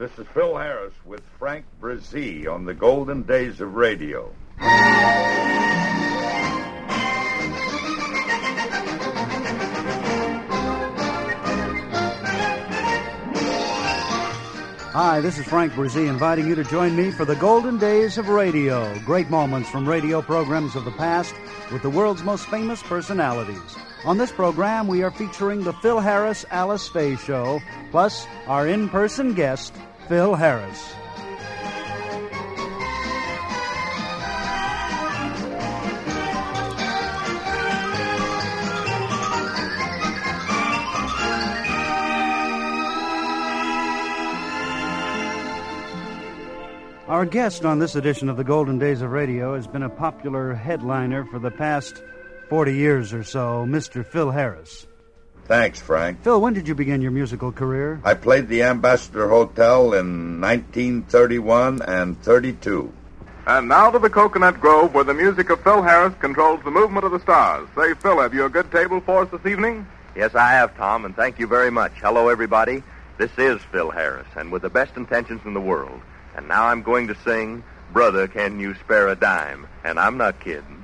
This is Phil Harris with Frank Bresee on the Golden Days of Radio. Hi, this is Frank Bresee inviting you to join me for the Golden Days of Radio. Great moments from radio programs of the past with the world's most famous personalities. On this program, we are featuring the Phil Harris Alice Faye Show, plus our in person guest, Phil Harris. Our guest on this edition of the Golden Days of Radio has been a popular headliner for the past 40 years or so, Mr. Phil Harris. Thanks, Frank. Phil, when did you begin your musical career? I played the Ambassador Hotel in 1931 and 32. And now to the Coconut Grove, where the music of Phil Harris controls the movement of the stars. Say, Phil, have you a good table for us this evening? Yes, I have, Tom, and thank you very much. Hello, everybody. This is Phil Harris, and with the best intentions in the world. And now I'm going to sing, Brother, Can You Spare a Dime? And I'm not kidding.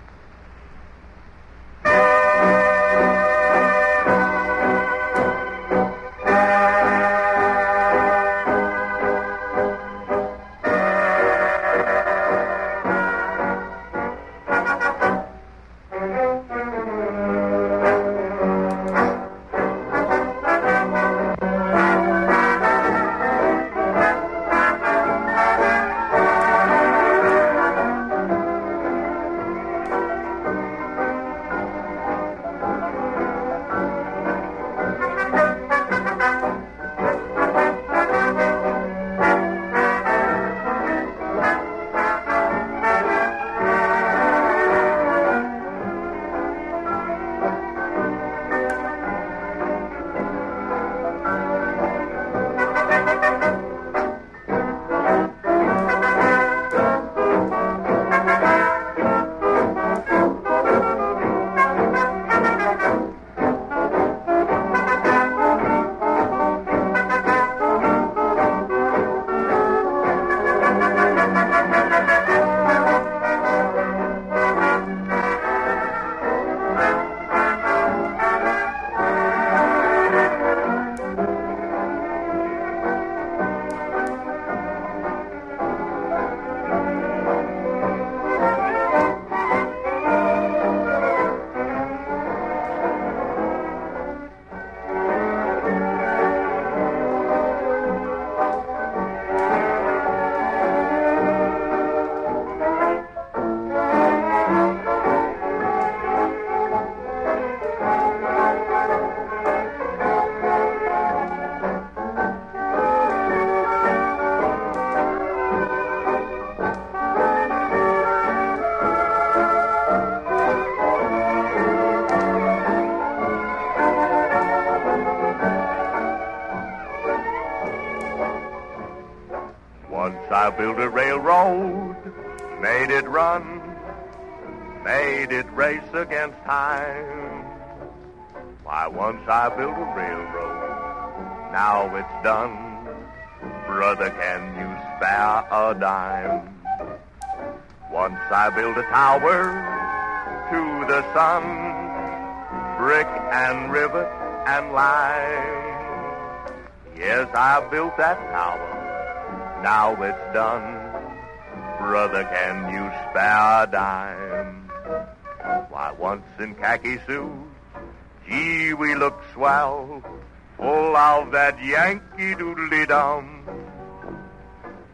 Race against time. Why, once I built a railroad, now it's done. Brother, can you spare a dime? Once I built a tower to the sun, brick and rivet and lime. Yes, I built that tower now it's done. Brother, can you spare a dime? Why, once in khaki suits, gee, we look swell, full of that Yankee doodly dum.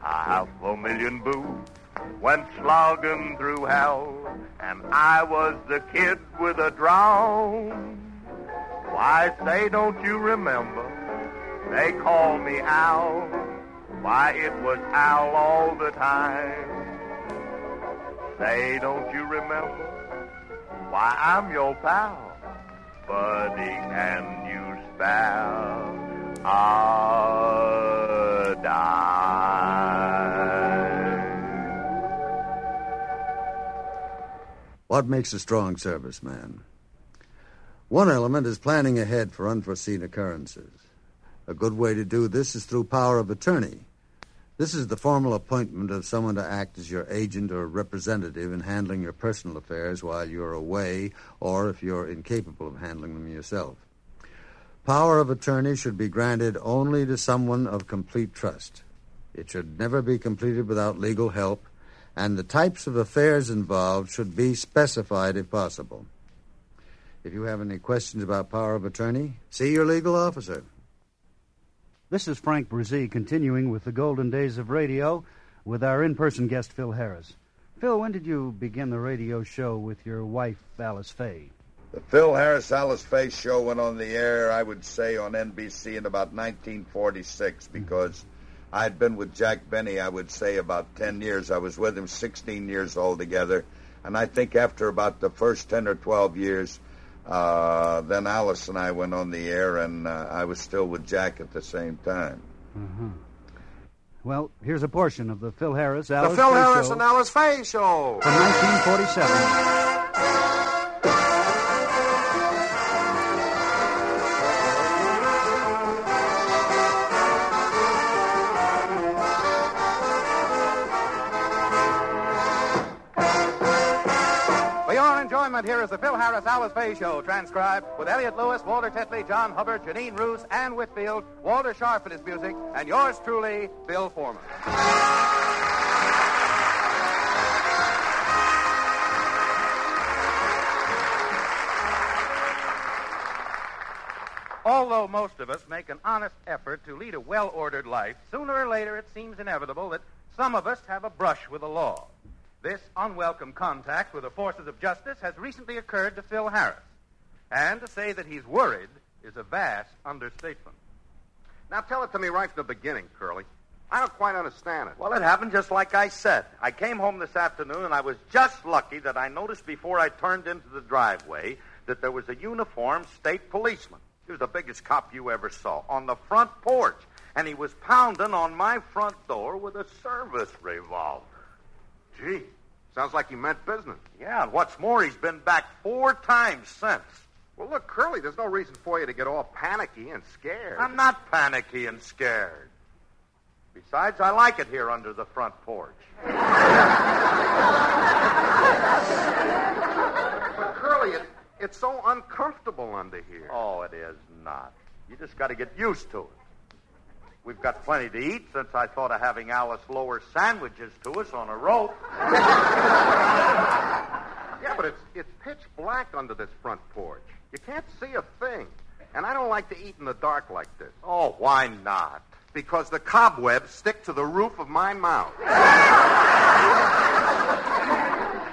A half a million boots went slogging through hell, and I was the kid with a drum. Why, say, don't you remember? They call me Al. Why, it was Al all the time. Say, don't you remember? Why, I'm your pal. Buddy, can you spell? What makes a strong serviceman? One element is planning ahead for unforeseen occurrences. A good way to do this is through power of attorney, This is the formal appointment of someone to act as your agent or representative in handling your personal affairs while you're away or if you're incapable of handling them yourself. Power of attorney should be granted only to someone of complete trust. It should never be completed without legal help, and the types of affairs involved should be specified if possible. If you have any questions about power of attorney, see your legal officer. This is Frank Bresee continuing with the golden days of radio with our in person guest, Phil Harris. Phil, when did you begin the radio show with your wife, Alice Faye? The Phil Harris Alice Faye show went on the air, I would say, on NBC in about 1946 because I'd been with Jack Benny, I would say, about 10 years. I was with him 16 years altogether. And I think after about the first 10 or 12 years, uh, then Alice and I went on the air, and uh, I was still with Jack at the same time. Uh-huh. Well, here's a portion of the Phil Harris Alice The Alice Phil Faye Harris show and Alice Faye Show. from 1947. Your here is the Phil Harris Alice Faye Show, transcribed with Elliot Lewis, Walter Tetley, John Hubbard, Janine Roos, Ann Whitfield, Walter Scharf in his music, and yours truly, Bill Foreman. Although most of us make an honest effort to lead a well ordered life, sooner or later it seems inevitable that some of us have a brush with the law. This unwelcome contact with the forces of justice has recently occurred to Phil Harris. And to say that he's worried is a vast understatement. Now tell it to me right from the beginning, Curly. I don't quite understand it. Well, it happened just like I said. I came home this afternoon, and I was just lucky that I noticed before I turned into the driveway that there was a uniformed state policeman. He was the biggest cop you ever saw on the front porch, and he was pounding on my front door with a service revolver. Gee, sounds like he meant business. Yeah, and what's more, he's been back four times since. Well, look, Curly, there's no reason for you to get all panicky and scared. I'm not panicky and scared. Besides, I like it here under the front porch. But Curly, it, it's so uncomfortable under here. Oh, it is not. You just got to get used to it. We've got plenty to eat since I thought of having Alice lower sandwiches to us on a rope. Yeah, but it's it's pitch black under this front porch. You can't see a thing. And I don't like to eat in the dark like this. Oh, why not? Because the cobwebs stick to the roof of my mouth.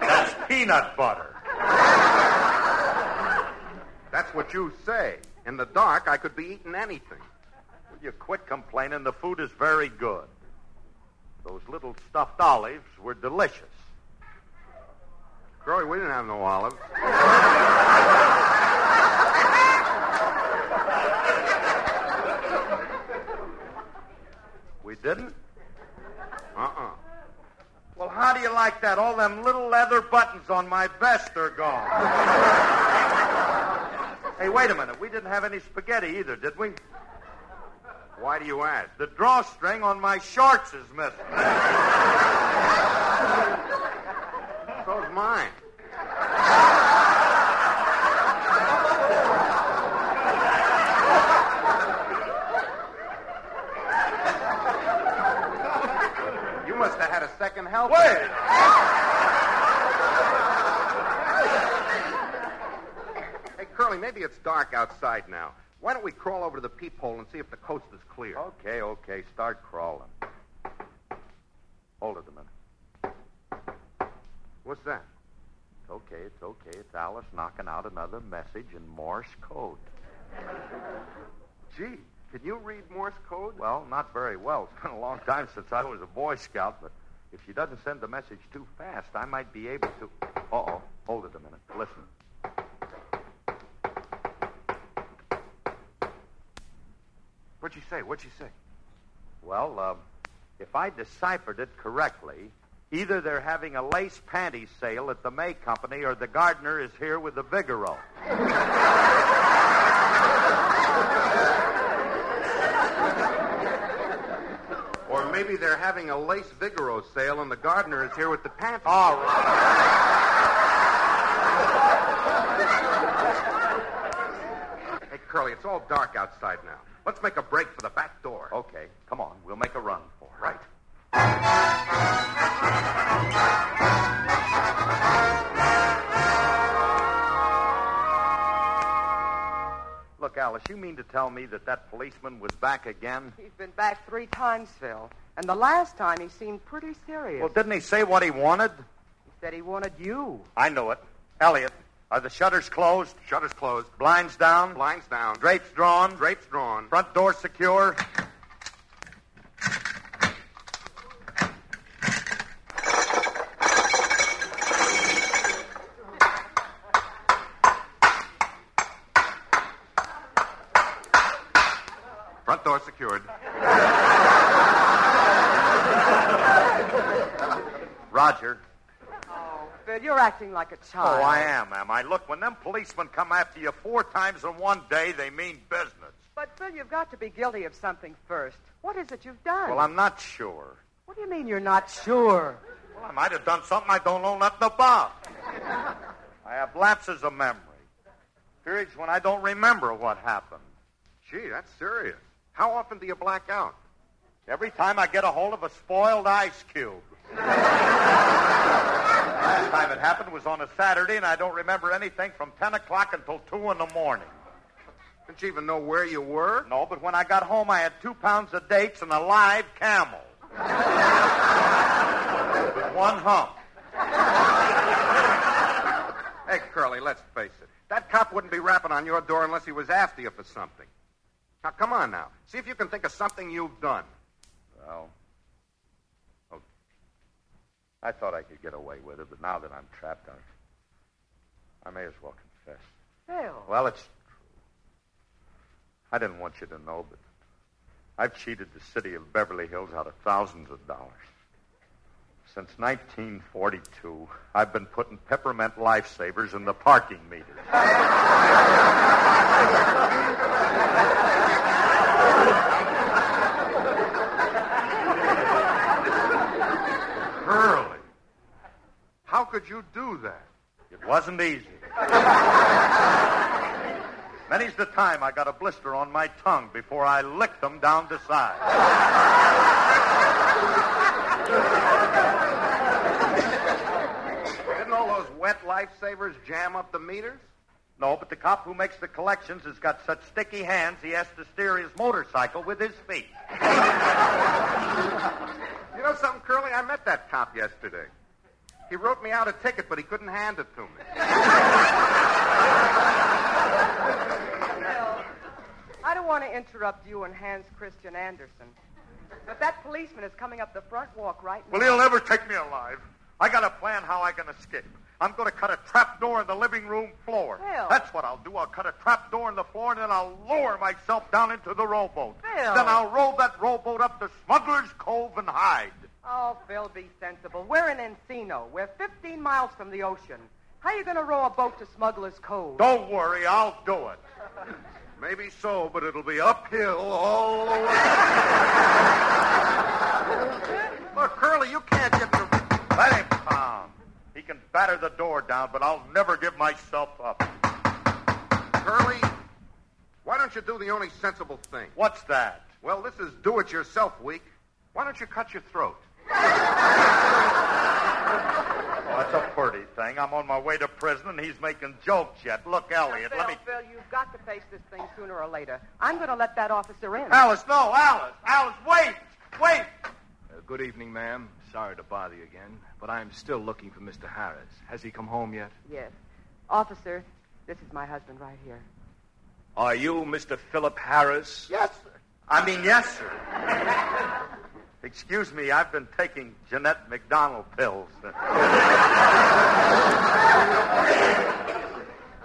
That's peanut butter. That's what you say. In the dark, I could be eating anything. You quit complaining? The food is very good. Those little stuffed olives were delicious. Curly, we didn't have no olives. We didn't? Uh-uh. Well, how do you like that? All them little leather buttons on my vest are gone. hey, wait a minute. We didn't have any spaghetti either, did we? Why do you ask? The drawstring on my shorts is missing. So's mine. You must have had a second helper. Wait! Hey, Curly, maybe it's dark outside now. Why don't we crawl over to the peephole and see if the coast is clear? Okay, okay. Start crawling. Hold it a minute. What's that? It's okay, it's okay. It's Alice knocking out another message in Morse code. Gee, can you read Morse code? Well, not very well. It's been a long time since I was a Boy Scout, but if she doesn't send the message too fast, I might be able to. Uh oh. Hold it a minute. Listen. What'd you say? What'd you say? Well, uh, if I deciphered it correctly, either they're having a lace panties sale at the May Company or the gardener is here with the Vigoro. Or maybe they're having a lace Vigoro sale and the gardener is here with the pantry. All right. Hey, Curly, it's all dark outside now. Let's make a break for the back door. Okay, come on. We'll make a run for it. Right. Look, Alice, you mean to tell me that that policeman was back again? He's been back three times, Phil. And the last time he seemed pretty serious. Well, didn't he say what he wanted? he said he wanted you. I know it. Elliot, are the shutters closed? Shutters closed. Blinds down? Blinds down. Drapes drawn? Drapes drawn. Front door secure? Front door secured. Roger. Oh, Phil, you're acting like a Oh. I am, am I? Look, when them policemen come after you four times in one day, they mean business. But, Phil, you've got to be guilty of something first. What is it you've done? Well, I'm not sure. What do you mean you're not sure? Well, I might have done something I don't know nothing about. I have lapses of memory. Periods when I don't remember what happened. Gee, that's serious. How often do you black out? Every time I get a hold of a spoiled ice cube. Last time it happened was on a Saturday, and I don't remember anything from 10 o'clock until 2 in the morning. Didn't you even know where you were? No, but when I got home, I had two pounds of dates and a live camel. With one hump. Hey, Curly, let's face it. That cop wouldn't be rapping on your door unless he was after you for something. Now, come on now. See if you can think of something you've done. Well. I thought I could get away with it, but now that I'm trapped, I, I may as well confess. Phil. Well, it's true. I didn't want you to know, but I've cheated the city of Beverly Hills out of thousands of dollars. Since 1942, I've been putting peppermint lifesavers in the parking meters. could you do that? It wasn't easy. Many's the time I got a blister on my tongue before I licked them down the side. Didn't all those wet lifesavers jam up the meters? No, but the cop who makes the collections has got such sticky hands he has to steer his motorcycle with his feet. You know something, Curly? I met that cop yesterday. He wrote me out a ticket, but he couldn't hand it to me. I don't want to interrupt you and Hans Christian Andersen. But that policeman is coming up the front walk right now. Well, he'll never take me alive. I got a plan how I can escape. I'm going to cut a trap door in the living room floor. Phil. That's what I'll do. I'll cut a trap door in the floor, and then I'll lower myself down into the rowboat. Phil. Then I'll row that rowboat up to Smuggler's Cove and hide. Oh, Phil, be sensible. We're in Encino. We're 15 miles from the ocean. How are you going to row a boat to Smuggler's Cove? Don't worry, I'll do it. Maybe so, but it'll be uphill all the way. Look, Curly, you can't get the. Let him come. He can batter the door down, but I'll never give myself up. Curly, why don't you do the only sensible thing? What's that? Well, this is do it yourself week. Why don't you cut your throat? Oh, that's a pretty thing. I'm on my way to prison, and he's making jokes yet. Look, Elliot, Phil, let me. Phil, you've got to face this thing sooner or later. I'm going to let that officer in. Alice, no, Alice. Alice, wait. Wait. Uh, good evening, ma'am. Sorry to bother you again, but I'm still looking for Mr. Harris. Has he come home yet? Yes. Officer, this is my husband right here. Are you Mr. Philip Harris? Yes, sir. I mean, yes, sir. Excuse me, I've been taking Jeanette MacDonald pills.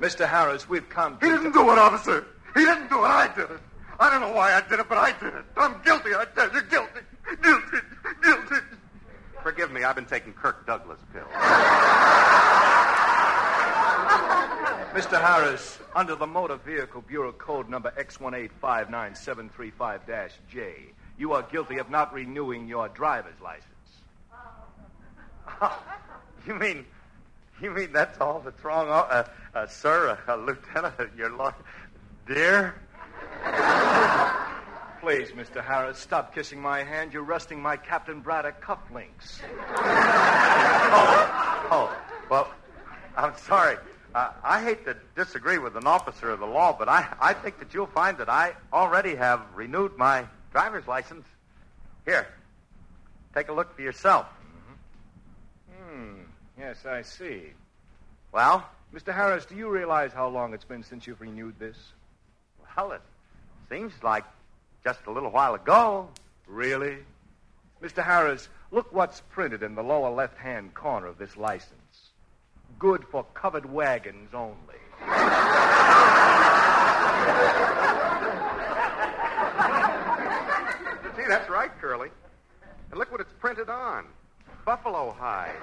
Mr. Harris, we've come to. He didn't do it, officer. He didn't do it. I did it. I don't know why I did it, but I did it. I'm guilty. I tell you, guilty. Guilty. Guilty. Forgive me. I've been taking Kirk Douglas pills. Mr. Harris, under the Motor Vehicle Bureau Code number X1859735-J, you are guilty of not renewing your driver's license. Oh, you mean, you mean that's all that's wrong, oh, uh, uh, sir, uh, Lieutenant, your lawyer, dear? Please, Mr. Harris, stop kissing my hand. You're rusting my Captain Braddock cufflinks. oh, oh, well, I'm sorry. Uh, I hate to disagree with an officer of the law, but I, I think that you'll find that I already have renewed my driver's license. Here, take a look for yourself. Mm hmm. Hmm. Yes, I see. Well? Mr. Harris, do you realize how long it's been since you've renewed this? Well, it seems like just a little while ago. Really? Mr. Harris, look what's printed in the lower left hand corner of this license. Good for covered wagons only. See, that's right, Curly. And look what it's printed on buffalo hide.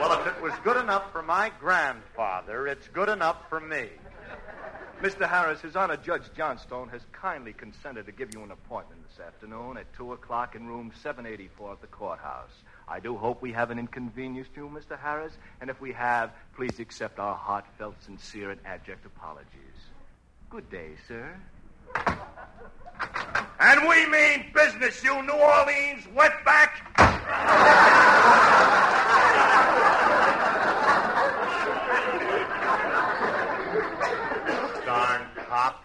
well, if it was good enough for my grandfather, it's good enough for me. Mr. Harris, His Honor Judge Johnstone has kindly consented to give you an appointment this afternoon at 2 o'clock in room 784 at the courthouse. I do hope we haven't inconvenienced you, Mr. Harris, and if we have, please accept our heartfelt, sincere, and abject apologies. Good day, sir. And we mean business, you New Orleans wetback! Darn cop.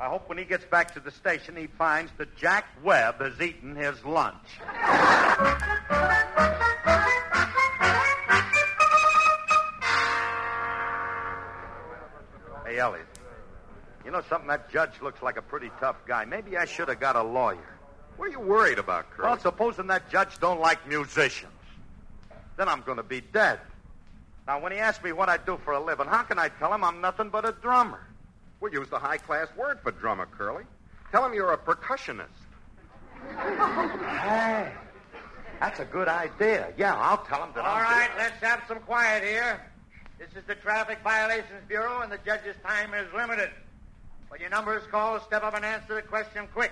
I hope when he gets back to the station he finds that Jack Webb has eaten his lunch. hey, Elliot. You know something? That judge looks like a pretty tough guy. Maybe I should have got a lawyer. What are you worried about, Curly? Well, supposing that judge don't like musicians. Then I'm going to be dead. Now, when he asks me what I do for a living, how can I tell him I'm nothing but a drummer? We'll use the high class word for drummer, Curly. Tell him you're a percussionist. Hey, that's a good idea. Yeah, I'll tell him that All I'm. right, let's have some quiet here. This is the Traffic Violations Bureau, and the judge's time is limited. When your number is called, step up and answer the question quick.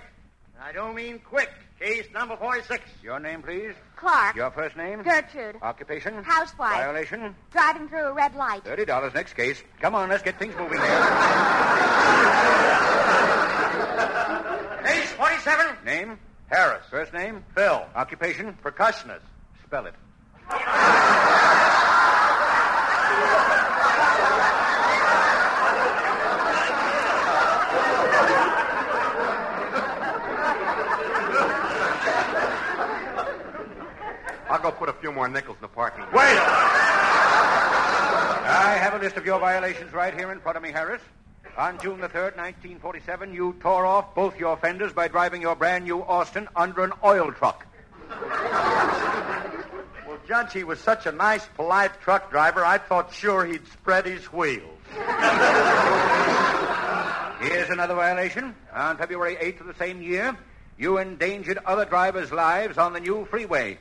And I don't mean quick. Case number 46. Your name, please? Clark. Your first name? Gertrude. Occupation? Housewife. Violation? Driving through a red light. Thirty dollars. Next case. Come on, let's get things moving here. Case 47. name? Harris. First name? Phil. Occupation? Percussionist. Spell it. Put a few more nickels in the parking lot. Wait! I have a list of your violations right here in front of me, Harris. On June the 3rd, 1947, you tore off both your fenders by driving your brand new Austin under an oil truck. Well, Judge, he was such a nice, polite truck driver, I thought sure he'd spread his wheels. Here's another violation. On February 8th of the same year, you endangered other drivers' lives on the new freeway.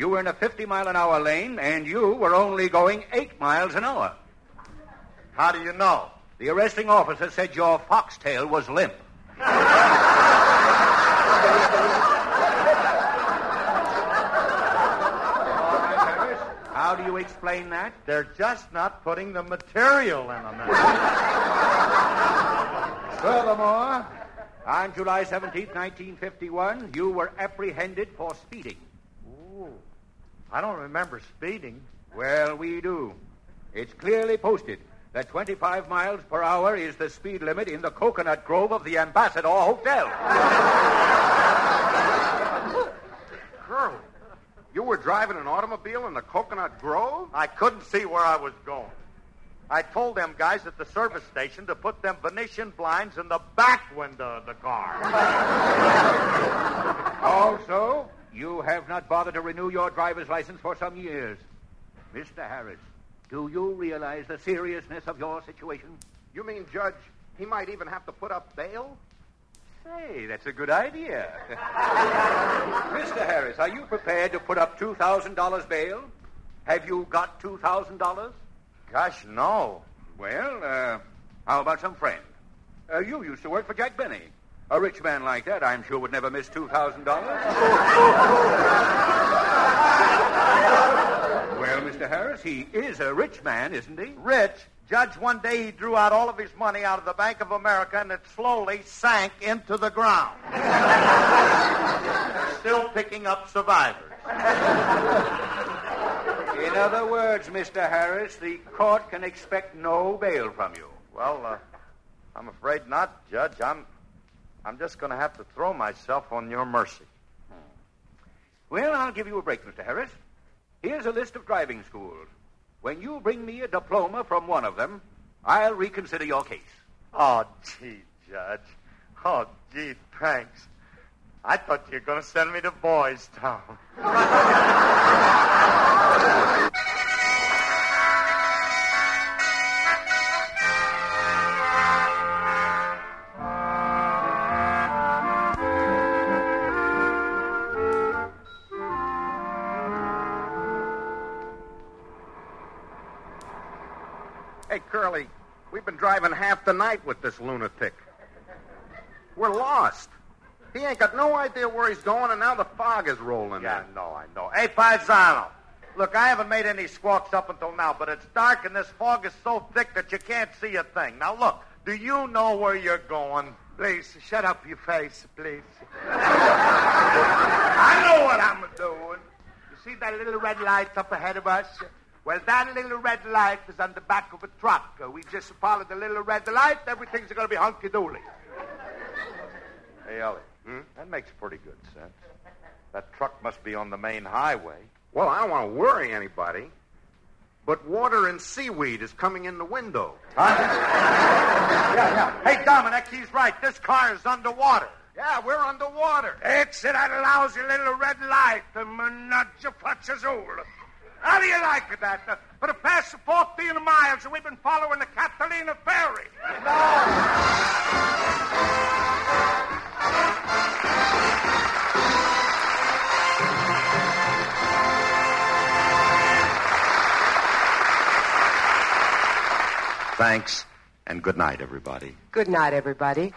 You were in a 50 mile an hour lane, and you were only going 8 miles an hour. How do you know? The arresting officer said your foxtail was limp. How do you explain that? They're just not putting the material in them. Furthermore, on July 17th, 1951, you were apprehended for speeding. Ooh, I don't remember speeding. Well, we do. It's clearly posted that 25 miles per hour is the speed limit in the coconut grove of the Ambassador Hotel. Curly, you were driving an automobile in the Coconut Grove? I couldn't see where I was going. I told them guys at the service station to put them Venetian blinds in the back window of the car. also, you have not bothered to renew your driver's license for some years. Mr. Harris, do you realize the seriousness of your situation? You mean, Judge, he might even have to put up bail? Say, that's a good idea. Mr. Harris, are you prepared to put up $2,000 bail? Have you got $2,000? Gosh, no. Well, uh, how about some friend? Uh, you used to work for Jack Benny. A rich man like that, I'm sure, would never miss $2,000. well, Mr. Harris, he is a rich man, isn't he? Rich? Judge, one day he drew out all of his money out of the Bank of America and it slowly sank into the ground. Still picking up survivors. In other words, Mr. Harris, the court can expect no bail from you. Well, uh, I'm afraid not, Judge. I'm, I'm just going to have to throw myself on your mercy. Hmm. Well, I'll give you a break, Mr. Harris. Here's a list of driving schools. When you bring me a diploma from one of them, I'll reconsider your case. Oh, gee, Judge. Oh, gee, thanks. I thought you were going to send me to Boys Town. We've been driving half the night with this lunatic. We're lost. He ain't got no idea where he's going, and now the fog is rolling Yeah, in. I know, I know. Hey, Paisano. Look, I haven't made any squawks up until now, but it's dark and this fog is so thick that you can't see a thing. Now, look, do you know where you're going? Please, shut up your face, please. I know what I'm doing. You see that little red light up ahead of us? Well, that little red light is on the back of a truck. Uh, we just follow the little red light, everything's going to be hunky-dory. Hey, Ellie, that makes pretty good sense. That truck must be on the main highway. Well, I don't want to worry anybody, but water and seaweed is coming in the window. Yeah, yeah. Hey, Dominic, he's right. This car is underwater. Yeah, we're underwater. It's that lousy little red light, the menage Azul. How do you like that? Uh, for the past 14 miles, we've been following the Catalina Ferry. No! Thanks, and good night, everybody. Good night, everybody.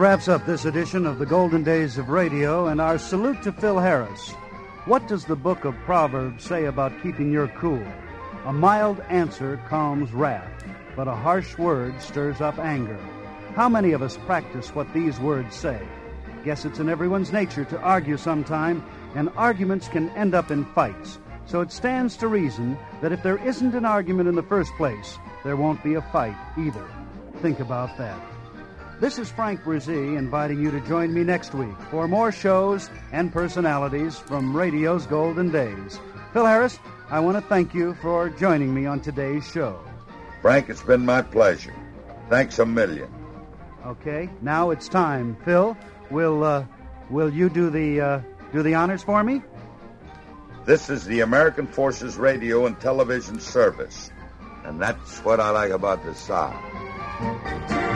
Wraps up this edition of the Golden Days of Radio and our salute to Phil Harris. What does the book of Proverbs say about keeping your cool? A mild answer calms wrath, but a harsh word stirs up anger. How many of us practice what these words say? Guess it's in everyone's nature to argue sometime, and arguments can end up in fights. So it stands to reason that if there isn't an argument in the first place, there won't be a fight either. Think about that. This is Frank Bresee inviting you to join me next week for more shows and personalities from radio's golden days. Phil Harris, I want to thank you for joining me on today's show. Frank, it's been my pleasure. Thanks a million. Okay, now it's time. Phil, will uh, will you do the uh, do the honors for me? This is the American Forces Radio and Television Service. And that's what I like about the sound.